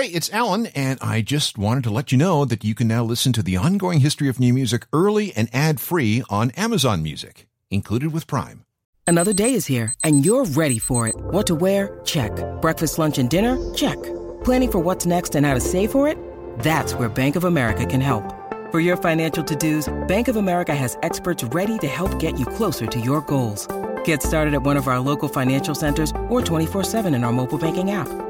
Hey, it's Alan, and I just wanted to let you know that you can now listen to the ongoing history of new music early and ad free on Amazon Music, included with Prime. Another day is here, and you're ready for it. What to wear? Check. Breakfast, lunch, and dinner? Check. Planning for what's next and how to save for it? That's where Bank of America can help. For your financial to dos, Bank of America has experts ready to help get you closer to your goals. Get started at one of our local financial centers or 24-7 in our mobile banking app.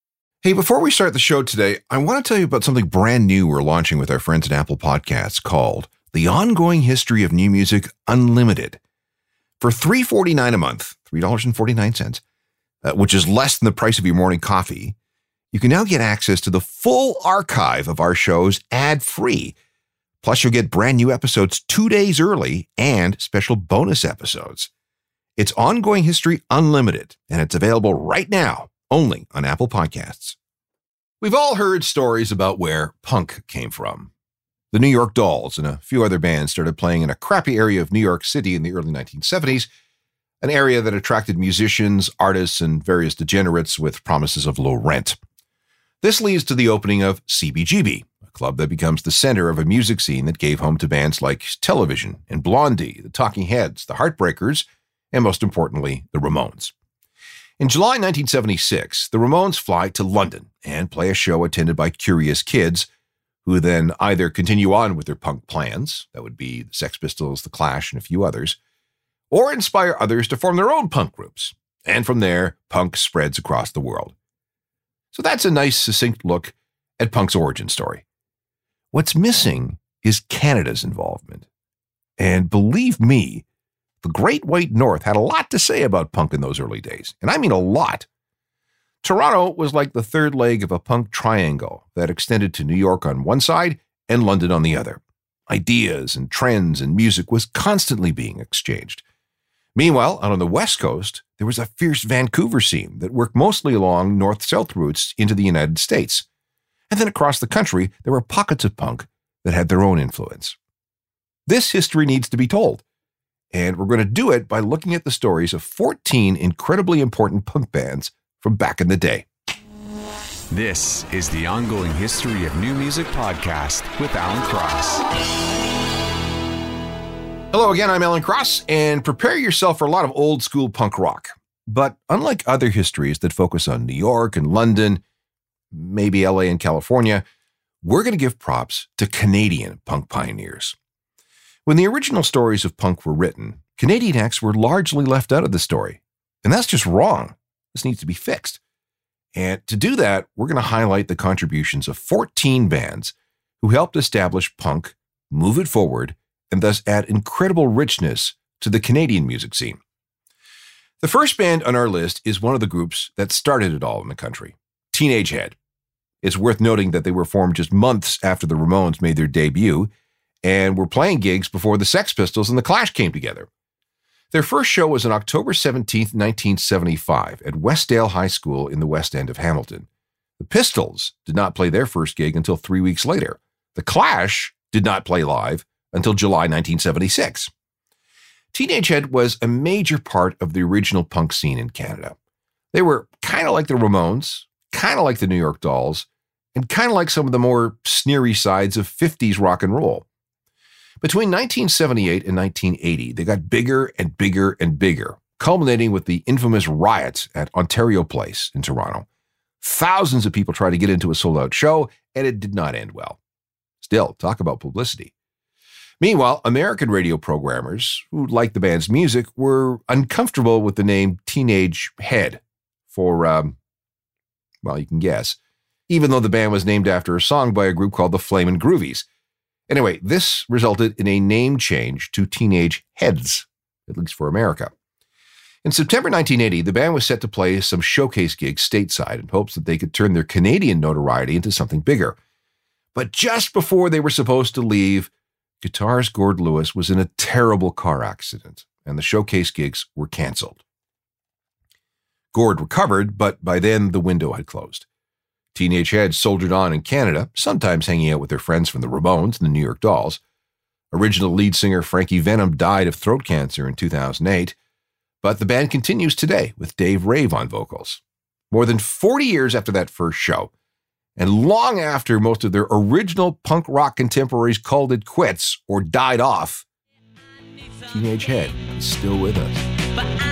Hey, before we start the show today, I want to tell you about something brand new we're launching with our friends at Apple Podcasts called The Ongoing History of New Music Unlimited. For $3.49 a month, $3.49, uh, which is less than the price of your morning coffee, you can now get access to the full archive of our shows ad free. Plus, you'll get brand new episodes two days early and special bonus episodes. It's Ongoing History Unlimited, and it's available right now only on Apple Podcasts. We've all heard stories about where punk came from. The New York Dolls and a few other bands started playing in a crappy area of New York City in the early 1970s, an area that attracted musicians, artists, and various degenerates with promises of low rent. This leads to the opening of CBGB, a club that becomes the center of a music scene that gave home to bands like Television and Blondie, the Talking Heads, the Heartbreakers, and most importantly, the Ramones. In July 1976, the Ramones fly to London and play a show attended by curious kids who then either continue on with their punk plans, that would be the Sex Pistols, the Clash, and a few others, or inspire others to form their own punk groups. And from there, punk spreads across the world. So that's a nice, succinct look at punk's origin story. What's missing is Canada's involvement. And believe me, the Great White North had a lot to say about punk in those early days, and I mean a lot. Toronto was like the third leg of a punk triangle that extended to New York on one side and London on the other. Ideas and trends and music was constantly being exchanged. Meanwhile, out on the West Coast, there was a fierce Vancouver scene that worked mostly along north south routes into the United States. And then across the country, there were pockets of punk that had their own influence. This history needs to be told. And we're going to do it by looking at the stories of 14 incredibly important punk bands from back in the day. This is the ongoing history of new music podcast with Alan Cross. Hello again, I'm Alan Cross, and prepare yourself for a lot of old school punk rock. But unlike other histories that focus on New York and London, maybe LA and California, we're going to give props to Canadian punk pioneers. When the original stories of punk were written, Canadian acts were largely left out of the story. And that's just wrong. This needs to be fixed. And to do that, we're going to highlight the contributions of 14 bands who helped establish punk, move it forward, and thus add incredible richness to the Canadian music scene. The first band on our list is one of the groups that started it all in the country Teenage Head. It's worth noting that they were formed just months after the Ramones made their debut and were playing gigs before the Sex Pistols and the Clash came together. Their first show was on October 17, 1975, at Westdale High School in the West End of Hamilton. The Pistols did not play their first gig until three weeks later. The Clash did not play live until July 1976. Teenage Head was a major part of the original punk scene in Canada. They were kind of like the Ramones, kind of like the New York Dolls, and kind of like some of the more sneery sides of 50s rock and roll. Between 1978 and 1980, they got bigger and bigger and bigger, culminating with the infamous riots at Ontario Place in Toronto. Thousands of people tried to get into a sold out show, and it did not end well. Still, talk about publicity. Meanwhile, American radio programmers who liked the band's music were uncomfortable with the name Teenage Head for, um, well, you can guess, even though the band was named after a song by a group called the Flamin' Groovies Anyway, this resulted in a name change to Teenage Heads, at least for America. In September 1980, the band was set to play some showcase gigs stateside in hopes that they could turn their Canadian notoriety into something bigger. But just before they were supposed to leave, guitarist Gord Lewis was in a terrible car accident, and the showcase gigs were canceled. Gord recovered, but by then the window had closed. Teenage Heads soldiered on in Canada, sometimes hanging out with their friends from the Ramones and the New York Dolls. Original lead singer Frankie Venom died of throat cancer in 2008, but the band continues today with Dave Rave on vocals. More than 40 years after that first show, and long after most of their original punk rock contemporaries called it quits or died off, Teenage Head is still with us.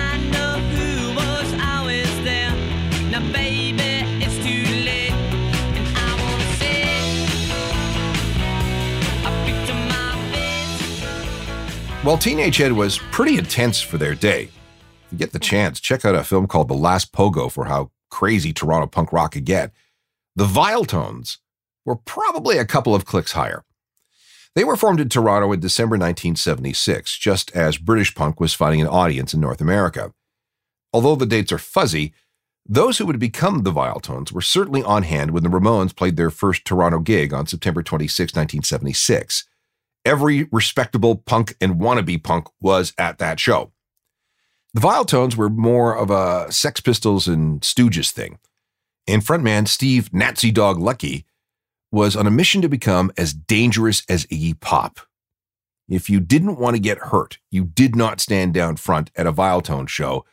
Well, Teenage Head was pretty intense for their day. If you get the chance, check out a film called The Last Pogo for how crazy Toronto punk rock could get. The Viletones were probably a couple of clicks higher. They were formed in Toronto in December 1976, just as British punk was finding an audience in North America. Although the dates are fuzzy, those who would become the Viletones were certainly on hand when the Ramones played their first Toronto gig on September 26, 1976 every respectable punk and wannabe punk was at that show. The Viletones were more of a Sex Pistols and Stooges thing. And frontman Steve Nazi Dog Leckie was on a mission to become as dangerous as Iggy Pop. If you didn't want to get hurt, you did not stand down front at a Viletone show,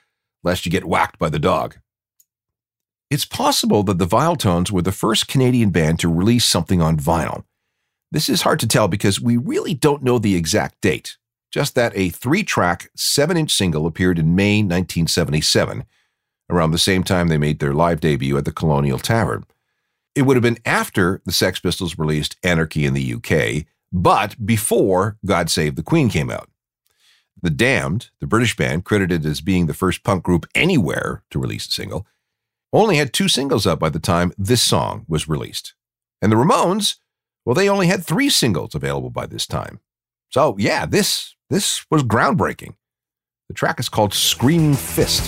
lest you get whacked by the dog. It's possible that the Viletones were the first Canadian band to release something on vinyl. This is hard to tell because we really don't know the exact date, just that a three track, seven inch single appeared in May 1977, around the same time they made their live debut at the Colonial Tavern. It would have been after the Sex Pistols released Anarchy in the UK, but before God Save the Queen came out. The Damned, the British band credited as being the first punk group anywhere to release a single, only had two singles up by the time this song was released. And the Ramones well, they only had three singles available by this time. So, yeah, this this was groundbreaking. The track is called Screaming Fist.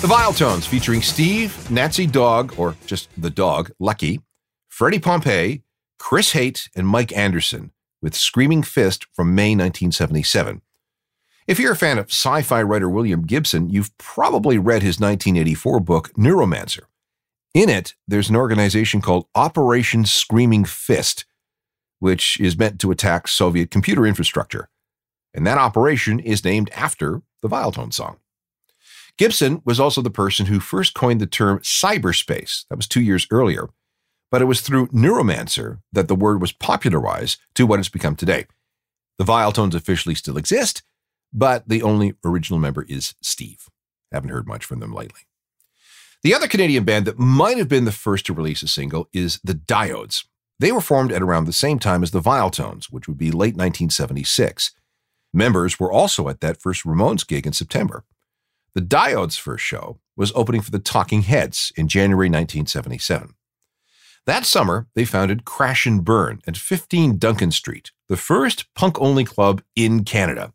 The Viletones featuring Steve, Nazi Dog, or just the dog, Leckie, Freddie Pompeii, Chris Haight, and Mike Anderson with Screaming Fist from May 1977. If you're a fan of sci fi writer William Gibson, you've probably read his 1984 book, Neuromancer. In it, there's an organization called Operation Screaming Fist, which is meant to attack Soviet computer infrastructure. And that operation is named after the Viletone song. Gibson was also the person who first coined the term cyberspace. That was two years earlier but it was through Neuromancer that the word was popularized to what it's become today. The Viletones officially still exist, but the only original member is Steve. Haven't heard much from them lately. The other Canadian band that might have been the first to release a single is the Diodes. They were formed at around the same time as the Viletones, which would be late 1976. Members were also at that first Ramones gig in September. The Diodes' first show was opening for the Talking Heads in January 1977. That summer, they founded Crash and Burn at 15 Duncan Street, the first punk only club in Canada.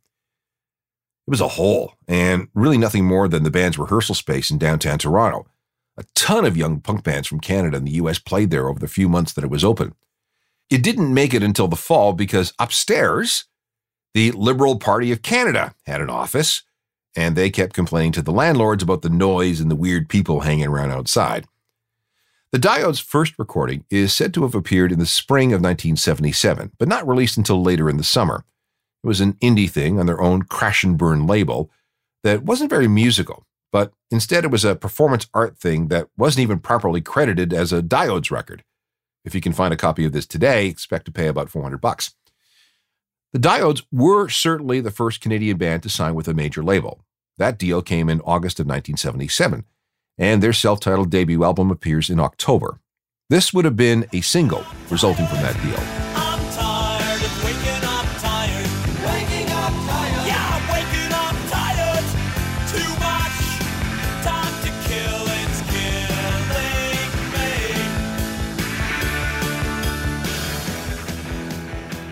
It was a hole, and really nothing more than the band's rehearsal space in downtown Toronto. A ton of young punk bands from Canada and the US played there over the few months that it was open. It didn't make it until the fall because upstairs, the Liberal Party of Canada had an office, and they kept complaining to the landlords about the noise and the weird people hanging around outside. The Diodes' first recording is said to have appeared in the spring of 1977, but not released until later in the summer. It was an indie thing on their own Crash and Burn label that wasn't very musical, but instead it was a performance art thing that wasn't even properly credited as a Diodes record. If you can find a copy of this today, expect to pay about 400 bucks. The Diodes were certainly the first Canadian band to sign with a major label. That deal came in August of 1977 and their self titled debut album appears in October. This would have been a single resulting from that deal.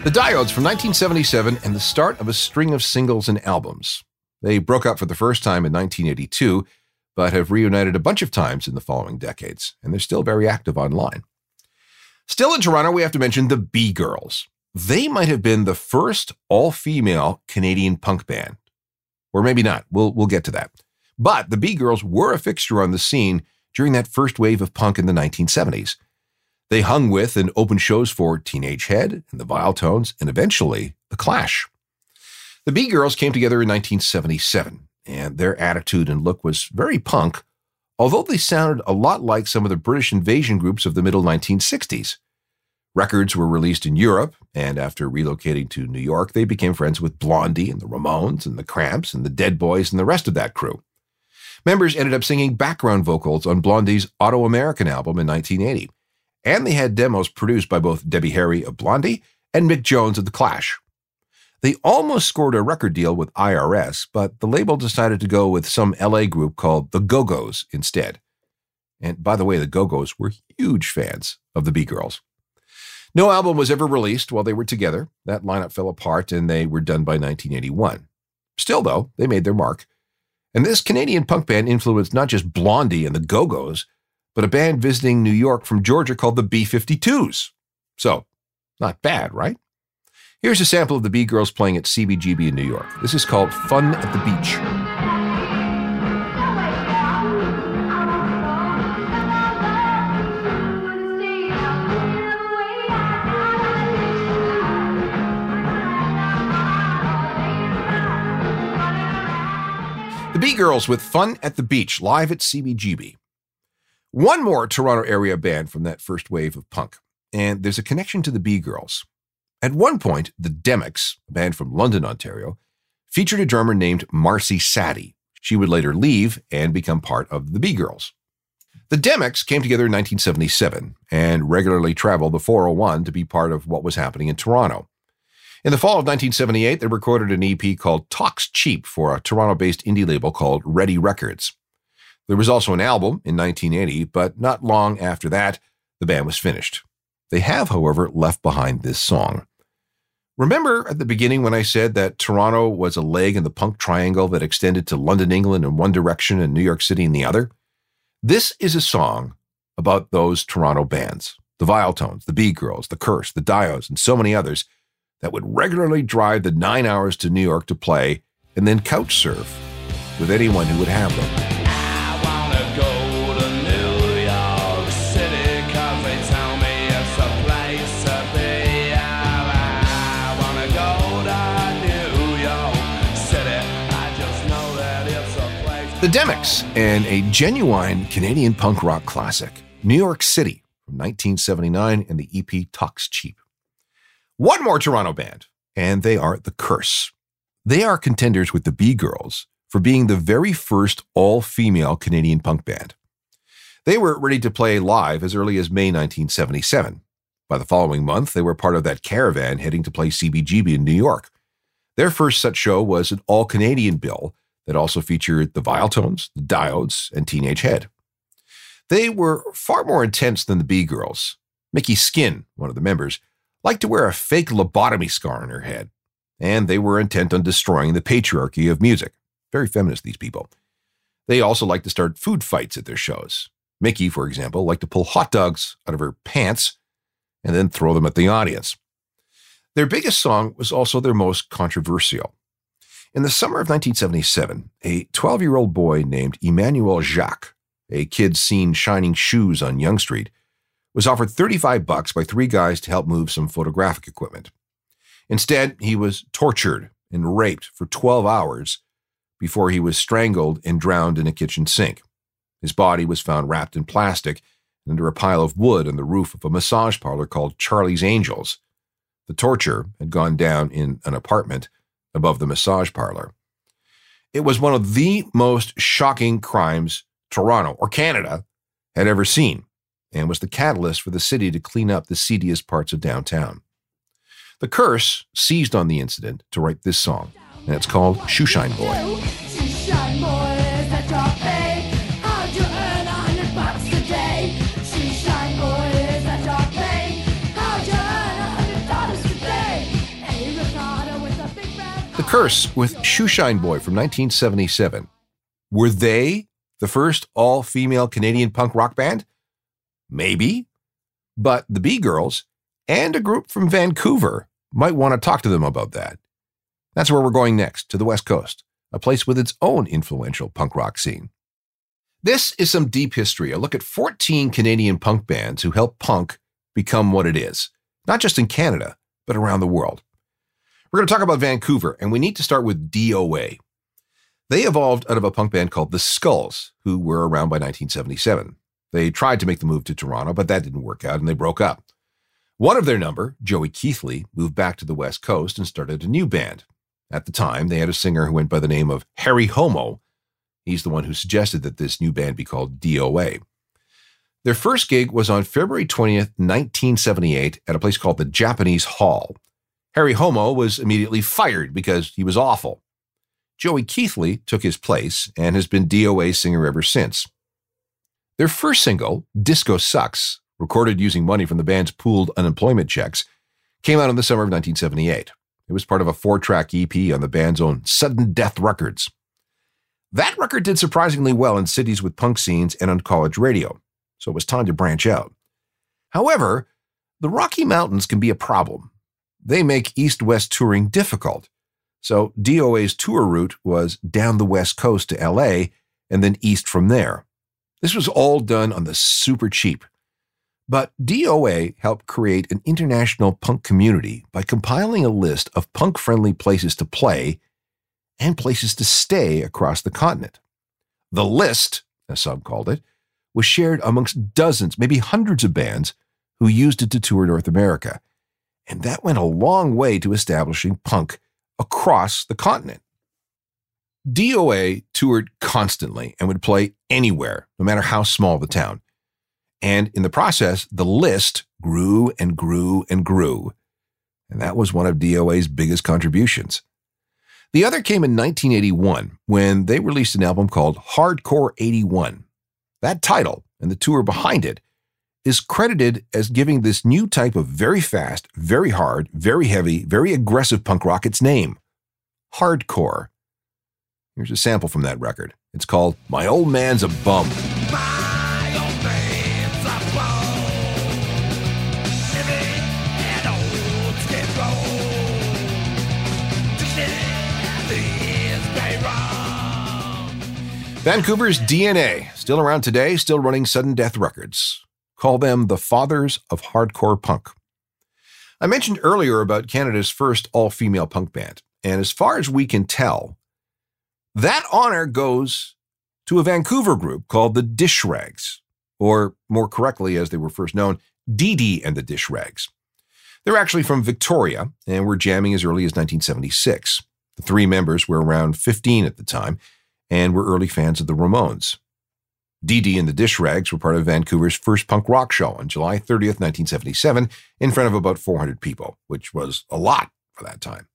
The Diodes from 1977 and the start of a string of singles and albums. They broke up for the first time in 1982 but have reunited a bunch of times in the following decades, and they're still very active online. Still in Toronto, we have to mention the B Girls. They might have been the first all female Canadian punk band. Or maybe not. We'll, we'll get to that. But the B Girls were a fixture on the scene during that first wave of punk in the 1970s. They hung with and opened shows for Teenage Head and the Viletones and eventually The Clash. The B Girls came together in 1977, and their attitude and look was very punk, although they sounded a lot like some of the British invasion groups of the middle 1960s. Records were released in Europe, and after relocating to New York, they became friends with Blondie and the Ramones and the Cramps and the Dead Boys and the rest of that crew. Members ended up singing background vocals on Blondie's Autoamerican album in 1980, and they had demos produced by both Debbie Harry of Blondie and Mick Jones of The Clash. They almost scored a record deal with IRS, but the label decided to go with some LA group called the Go Go's instead. And by the way, the Go Go's were huge fans of the B Girls. No album was ever released while they were together. That lineup fell apart and they were done by 1981. Still, though, they made their mark. And this Canadian punk band influenced not just Blondie and the Go Go's, but a band visiting New York from Georgia called the B 52s. So, not bad, right? Here's a sample of the B Girls playing at CBGB in New York. This is called Fun at the Beach. The B Girls with Fun at the Beach live at CBGB. One more Toronto area band from that first wave of punk, and there's a connection to the B Girls. At one point, the Demics, a band from London, Ontario, featured a drummer named Marcy Saddy. She would later leave and become part of the B Girls. The Demics came together in 1977 and regularly traveled the 401 to be part of what was happening in Toronto. In the fall of 1978, they recorded an EP called Talks Cheap for a Toronto based indie label called Ready Records. There was also an album in 1980, but not long after that, the band was finished. They have, however, left behind this song. Remember at the beginning when I said that Toronto was a leg in the punk triangle that extended to London, England in one direction and New York City in the other? This is a song about those Toronto bands the Viletones, the B Girls, the Curse, the Diodes, and so many others that would regularly drive the nine hours to New York to play and then couch surf with anyone who would have them. The Demics and a genuine Canadian punk rock classic, New York City from 1979 and the EP Talks Cheap. One more Toronto band, and they are The Curse. They are contenders with the B Girls for being the very first all female Canadian punk band. They were ready to play live as early as May 1977. By the following month, they were part of that caravan heading to play CBGB in New York. Their first such show was an all Canadian bill that also featured the Viletones, the Diodes, and Teenage Head. They were far more intense than the B Girls. Mickey Skin, one of the members, liked to wear a fake lobotomy scar on her head, and they were intent on destroying the patriarchy of music. Very feminist, these people. They also liked to start food fights at their shows. Mickey, for example, liked to pull hot dogs out of her pants and then throw them at the audience. Their biggest song was also their most controversial. In the summer of 1977, a 12 year old boy named Emmanuel Jacques, a kid seen shining shoes on Yonge Street, was offered 35 bucks by three guys to help move some photographic equipment. Instead, he was tortured and raped for 12 hours before he was strangled and drowned in a kitchen sink. His body was found wrapped in plastic under a pile of wood on the roof of a massage parlor called Charlie's Angels. The torture had gone down in an apartment above the massage parlor. It was one of the most shocking crimes Toronto or Canada had ever seen and was the catalyst for the city to clean up the seediest parts of downtown. The Curse seized on the incident to write this song, and it's called Shoeshine Boy. Curse with Shoeshine Boy from 1977. Were they the first all female Canadian punk rock band? Maybe. But the B Girls and a group from Vancouver might want to talk to them about that. That's where we're going next, to the West Coast, a place with its own influential punk rock scene. This is some deep history, a look at 14 Canadian punk bands who helped punk become what it is, not just in Canada, but around the world. We're going to talk about Vancouver, and we need to start with DOA. They evolved out of a punk band called The Skulls, who were around by 1977. They tried to make the move to Toronto, but that didn't work out, and they broke up. One of their number, Joey Keithley, moved back to the West Coast and started a new band. At the time, they had a singer who went by the name of Harry Homo. He's the one who suggested that this new band be called DOA. Their first gig was on February 20th, 1978, at a place called the Japanese Hall. Harry Homo was immediately fired because he was awful. Joey Keithley took his place and has been DOA singer ever since. Their first single, Disco Sucks, recorded using money from the band's pooled unemployment checks, came out in the summer of 1978. It was part of a four track EP on the band's own Sudden Death Records. That record did surprisingly well in cities with punk scenes and on college radio, so it was time to branch out. However, the Rocky Mountains can be a problem. They make east west touring difficult. So DOA's tour route was down the west coast to LA and then east from there. This was all done on the super cheap. But DOA helped create an international punk community by compiling a list of punk friendly places to play and places to stay across the continent. The list, as some called it, was shared amongst dozens, maybe hundreds of bands who used it to tour North America. And that went a long way to establishing punk across the continent. DOA toured constantly and would play anywhere, no matter how small the town. And in the process, the list grew and grew and grew. And that was one of DOA's biggest contributions. The other came in 1981 when they released an album called Hardcore 81. That title and the tour behind it is credited as giving this new type of very fast, very hard, very heavy, very aggressive punk rock its name hardcore. Here's a sample from that record. It's called My Old Man's a Bum. Vancouver's DOA, still around today, still running sudden death records. Call them the fathers of hardcore punk. I mentioned earlier about Canada's first all female punk band, and as far as we can tell, that honor goes to a Vancouver group called the Dish Rags, or more correctly, as they were first known, Dee Dee and the Dish Rags. They're actually from Victoria and were jamming as early as 1976. The three members were around 15 at the time and were early fans of the Ramones. Dee Dee and the Dish Rags were part of Vancouver's first punk rock show on July 30th, 1977, in front of about 400 people, which was a lot for that time.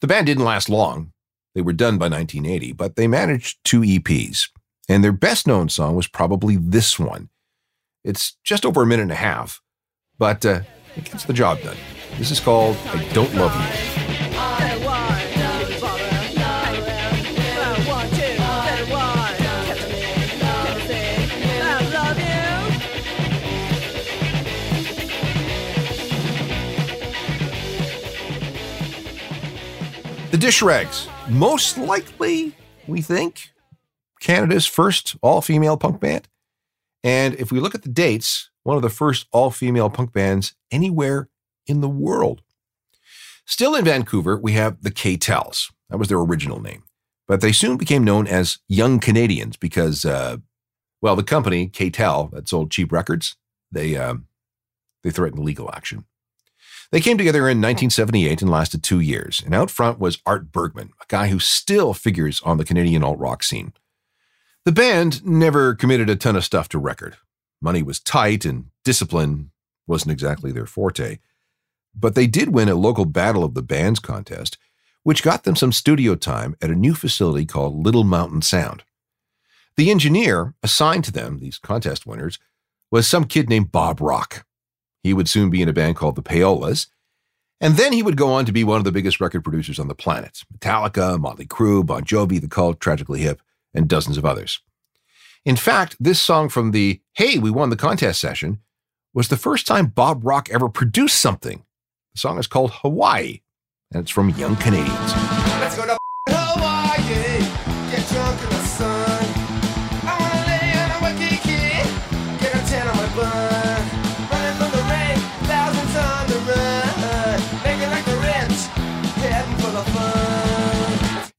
The band didn't last long. They were done by 1980, but they managed two EPs. And their best known song was probably this one. It's just over a minute and a half, but uh, it gets the job done. This is called I Don't Love You. Dish Rags, most likely, we think, Canada's first all female punk band. And if we look at the dates, one of the first all female punk bands anywhere in the world. Still in Vancouver, we have the K-Tels. That was their original name. But they soon became known as Young Canadians because, uh, well, the company, K-Tel, that sold cheap records, they, um, they threatened legal action. They came together in hmm. 1978 and lasted two years. And out front was Art Bergman, a guy who still figures on the Canadian alt rock scene. The band never committed a ton of stuff to record. Money was tight and discipline wasn't exactly their forte. But they did win a local Battle of the Bands contest, which got them some studio time at a new facility called Little Mountain Sound. The engineer assigned to them, these contest winners, was some kid named Bob Rock. He would soon be in a band called the Payolas. And then he would go on to be one of the biggest record producers on the planet Metallica, Motley Crue, Bon Jovi, The Cult, Tragically Hip, and dozens of others. In fact, this song from the Hey, We Won the Contest session was the first time Bob Rock ever produced something. The song is called Hawaii, and it's from Young Canadians.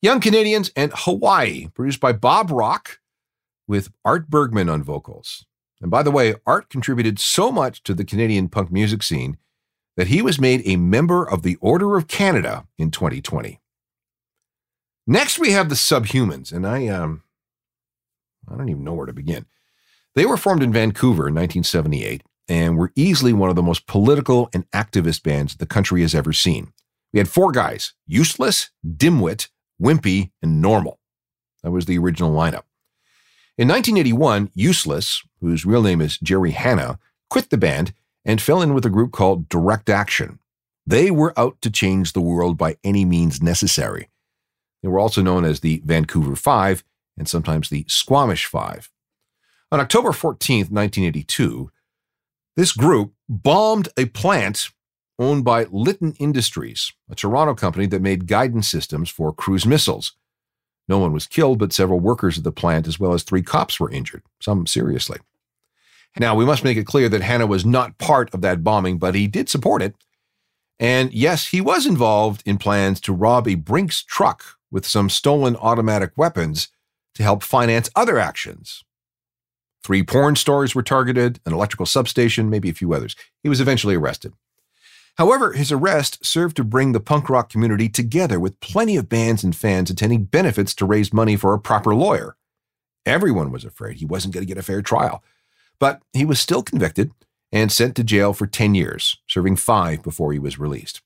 Young Canadians and Hawaii, produced by Bob Rock with Art Bergman on vocals. And by the way, Art contributed so much to the Canadian punk music scene that he was made a member of the Order of Canada in 2020. Next, we have the Subhumans, and I um, I don't even know where to begin. They were formed in Vancouver in 1978 and were easily one of the most political and activist bands the country has ever seen. We had four guys: Useless, Dimwit, Wimpy, and Normal. That was the original lineup. In 1981, Useless, whose real name is Gerry Hannah, quit the band and fell in with a group called Direct Action. They were out to change the world by any means necessary. They were also known as the Vancouver Five and sometimes the Squamish Five. On October 14, 1982, this group bombed a plant owned by Litton Industries, a Toronto company that made guidance systems for cruise missiles. No one was killed, but several workers at the plant, as well as three cops, were injured, some seriously. Now, we must make it clear that Hannah was not part of that bombing, but he did support it. And yes, he was involved in plans to rob a Brinks truck with some stolen automatic weapons to help finance other actions. Three porn stores were targeted, an electrical substation, maybe a few others. He was eventually arrested. However, his arrest served to bring the punk rock community together with plenty of bands and fans attending benefits to raise money for a proper lawyer. Everyone was afraid he wasn't going to get a fair trial, but he was still convicted and sent to jail for 10 years, serving five before he was released.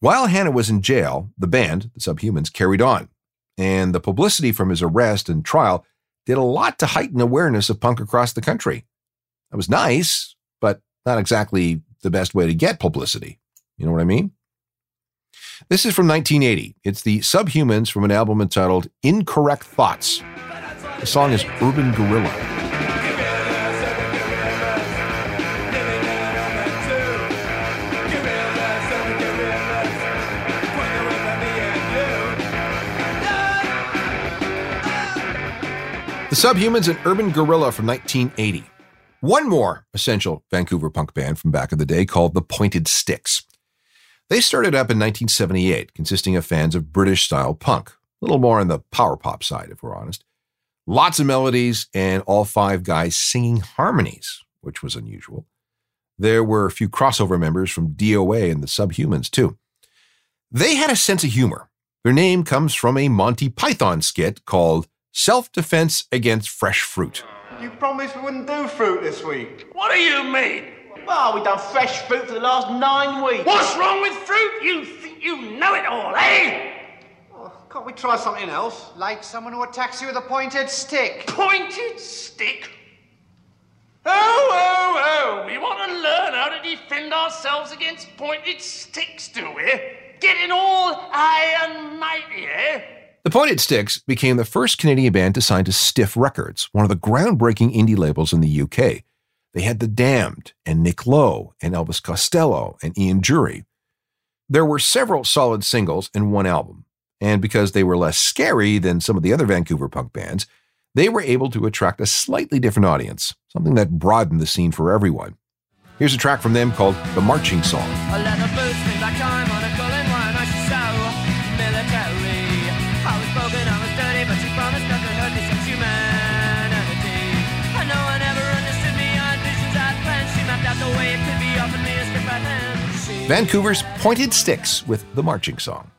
While Hannah was in jail, the band, the Subhumans, carried on, and the publicity from his arrest and trial did a lot to heighten awareness of punk across the country. That was nice, but not exactly the best way to get publicity. You know what I mean? This is from 1980. It's the Subhumans from an album entitled Incorrect Thoughts. The song is Urban Gorilla. The Subhumans and Urban Gorilla from 1980. One more essential Vancouver punk band from back in the day called the Pointed Sticks. They started up in 1978, consisting of fans of British style punk, a little more on the power pop side, if we're honest. Lots of melodies and all five guys singing harmonies, which was unusual. There were a few crossover members from DOA and the Subhumans, too. They had a sense of humor. Their name comes from a Monty Python skit called Self Defense Against Fresh Fruit. You promised we wouldn't do fruit this week. What do you mean? Well, we've done fresh fruit for the last nine weeks. What's wrong with fruit? You think you know it all, eh? Oh, can't we try something else? Like someone who attacks you with a pointed stick. Pointed stick? Oh, oh, oh, we want to learn how to defend ourselves against pointed sticks, do we? Getting all high and mighty, eh? The Pointed Sticks became the first Canadian band to sign to Stiff Records, one of the groundbreaking indie labels in the UK. They had The Damned and Nick Lowe and Elvis Costello and Ian Dury. There were several solid singles and one album, and because they were less scary than some of the other Vancouver punk bands, they were able to attract a slightly different audience, something that broadened the scene for everyone. Here's a track from them called The Marching Song. Vancouver's Pointed Sticks with The Marching Song.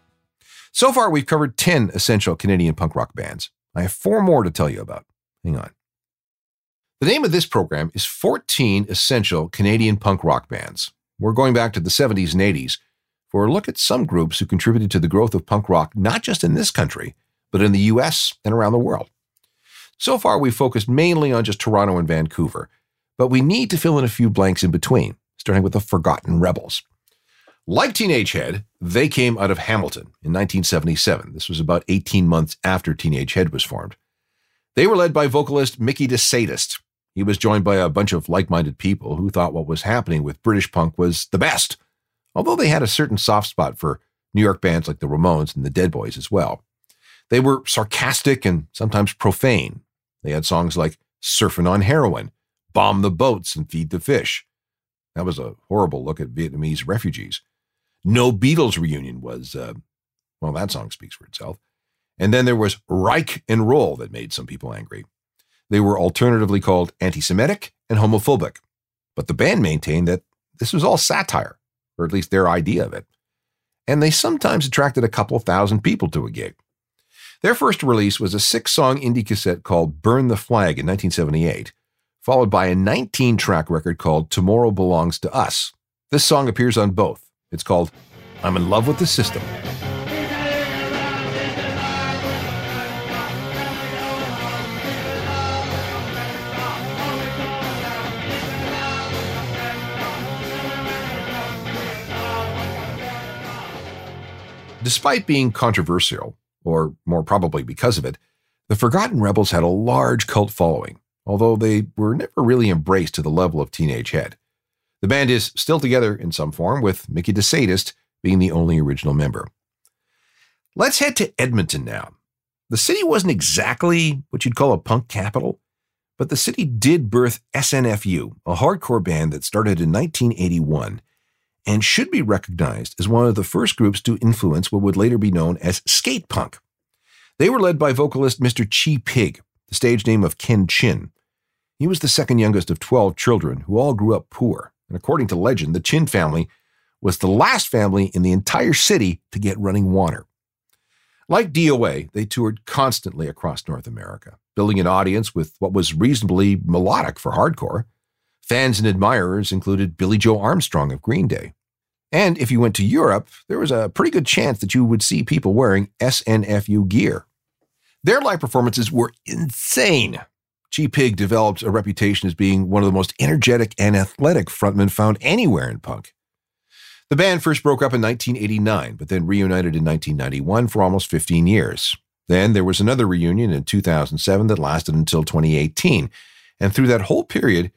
So far, we've covered 10 essential Canadian punk rock bands. I have four more to tell you about. Hang on. The name of this program is 14 Essential Canadian Punk Rock Bands. We're going back to the 70s and 80s for a look at some groups who contributed to the growth of punk rock, not just in this country, but in the US and around the world. So far, we've focused mainly on just Toronto and Vancouver, but we need to fill in a few blanks in between, starting with the Forgotten Rebels. Like Teenage Head, they came out of Hamilton in 1977. This was about 18 months after Teenage Head was formed. They were led by vocalist Mickey DeSadist. He was joined by a bunch of like minded people who thought what was happening with British punk was the best, although they had a certain soft spot for New York bands like the Ramones and the Dead Boys as well. They were sarcastic and sometimes profane. They had songs like Surfing on Heroin, Bomb the Boats, and Feed the Fish. That was a horrible look at Vietnamese refugees. No Beatles reunion was, uh, well, that song speaks for itself. And then there was Reich and Roll that made some people angry. They were alternatively called anti Semitic and homophobic. But the band maintained that this was all satire, or at least their idea of it. And they sometimes attracted a couple thousand people to a gig. Their first release was a six song indie cassette called Burn the Flag in 1978, followed by a 19 track record called Tomorrow Belongs to Us. This song appears on both. It's called I'm in Love with the System. Despite being controversial, or more probably because of it, the Forgotten Rebels had a large cult following, although they were never really embraced to the level of Teenage Head. The band is still together in some form, with Mickey DeSadist being the only original member. Let's head to Edmonton now. The city wasn't exactly what you'd call a punk capital, but the city did birth SNFU, a hardcore band that started in 1981 and should be recognized as one of the first groups to influence what would later be known as skate punk. They were led by vocalist Mr. Chi Pig, the stage name of Ken Chin. He was the second youngest of 12 children who all grew up poor, and according to legend, the Chin family was the last family in the entire city to get running water. Like DOA, they toured constantly across North America, building an audience with what was reasonably melodic for hardcore. Fans and admirers included Billie Joe Armstrong of Green Day. And if you went to Europe, there was a pretty good chance that you would see people wearing SNFU gear. Their live performances were insane. Chi Pig developed a reputation as being one of the most energetic and athletic frontmen found anywhere in punk. The band first broke up in 1989, but then reunited in 1991 for almost 15 years. Then there was another reunion in 2007 that lasted until 2018. And through that whole period,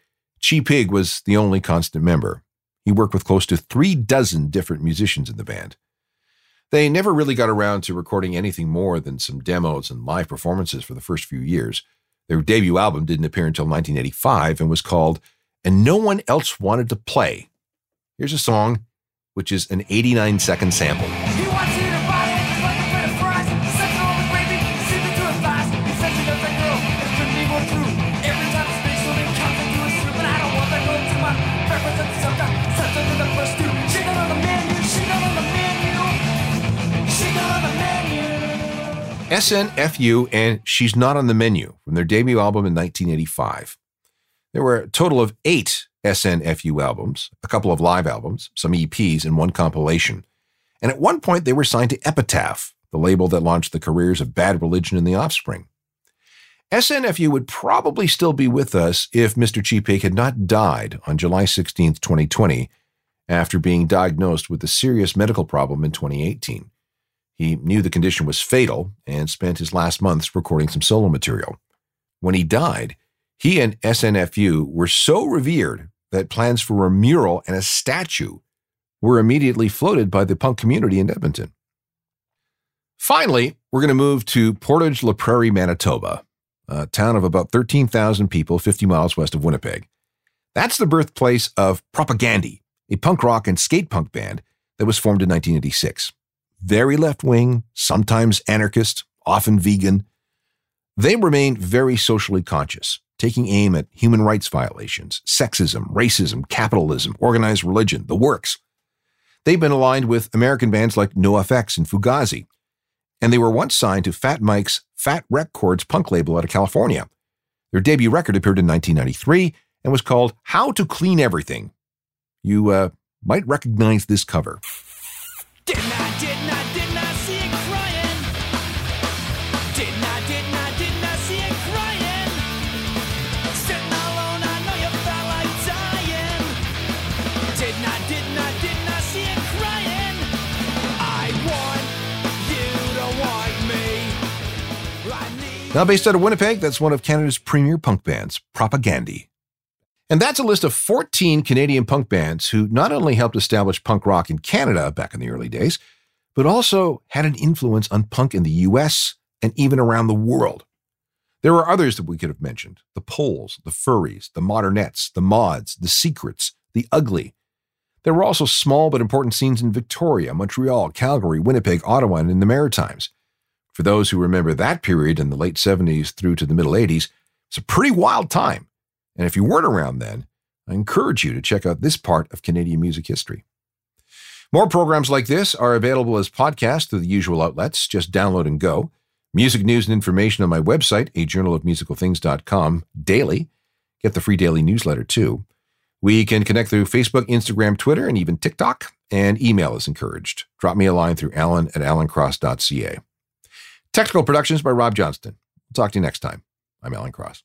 Chi Pig was the only constant member. He worked with close to three dozen different musicians in the band. They never really got around to recording anything more than some demos and live performances for the first few years. Their debut album didn't appear until 1985 and was called And No One Else Wanted to Play. Here's a song, which is an 89 second sample. SNFU and She's Not on the Menu from their debut album in 1985. There were a total of eight SNFU albums, a couple of live albums, some EPs, and one compilation. And at one point, they were signed to Epitaph, the label that launched the careers of Bad Religion and The Offspring. SNFU would probably still be with us if Mr. Pig had not died on July 16, 2020, after being diagnosed with a serious medical problem in 2018. He knew the condition was fatal and spent his last months recording some solo material. When he died, he and SNFU were so revered that plans for a mural and a statue were immediately floated by the punk community in Edmonton. Finally, we're going to move to Portage La Prairie, Manitoba, a town of about 13,000 people 50 miles west of Winnipeg. That's the birthplace of Propagandhi, a punk rock and skate punk band that was formed in 1986. Very left wing, sometimes anarchist, often vegan. They remain very socially conscious, taking aim at human rights violations, sexism, racism, capitalism, organized religion, the works. They've been aligned with American bands like NoFX and Fugazi, and they were once signed to Fat Mike's Fat Wreck Chords punk label out of California. Their debut record appeared in 1993 and was called How to Clean Everything. You uh, might recognize this cover. Didn't I, didn't I, didn't I see it crying? Didn't I, didn't I, didn't I see it crying? Sitting alone, I know you felt like dying. Didn't I, didn't I, didn't I see it crying? I want you to want me. Now based out of Winnipeg, that's one of Canada's premier punk bands, Propagandhi. And that's a list of 14 Canadian punk bands who not only helped establish punk rock in Canada back in the early days, but also had an influence on punk in the US and even around the world. There are others that we could have mentioned the Poles, the Furries, the Modernettes, the Mods, the Secrets, the Ugly. There were also small but important scenes in Victoria, Montreal, Calgary, Winnipeg, Ottawa, and in the Maritimes. For those who remember that period in the late 70s through to the middle 80s, it's a pretty wild time. And if you weren't around then, I encourage you to check out this part of Canadian music history. More programs like this are available as podcasts through the usual outlets. Just download and go. Music news and information on my website, a daily. Get the free daily newsletter too. We can connect through Facebook, Instagram, Twitter, and even TikTok, and email is encouraged. Drop me a line through alan at alancross.ca. Technical productions by Rob Johnston. Talk to you next time. I'm Alan Cross.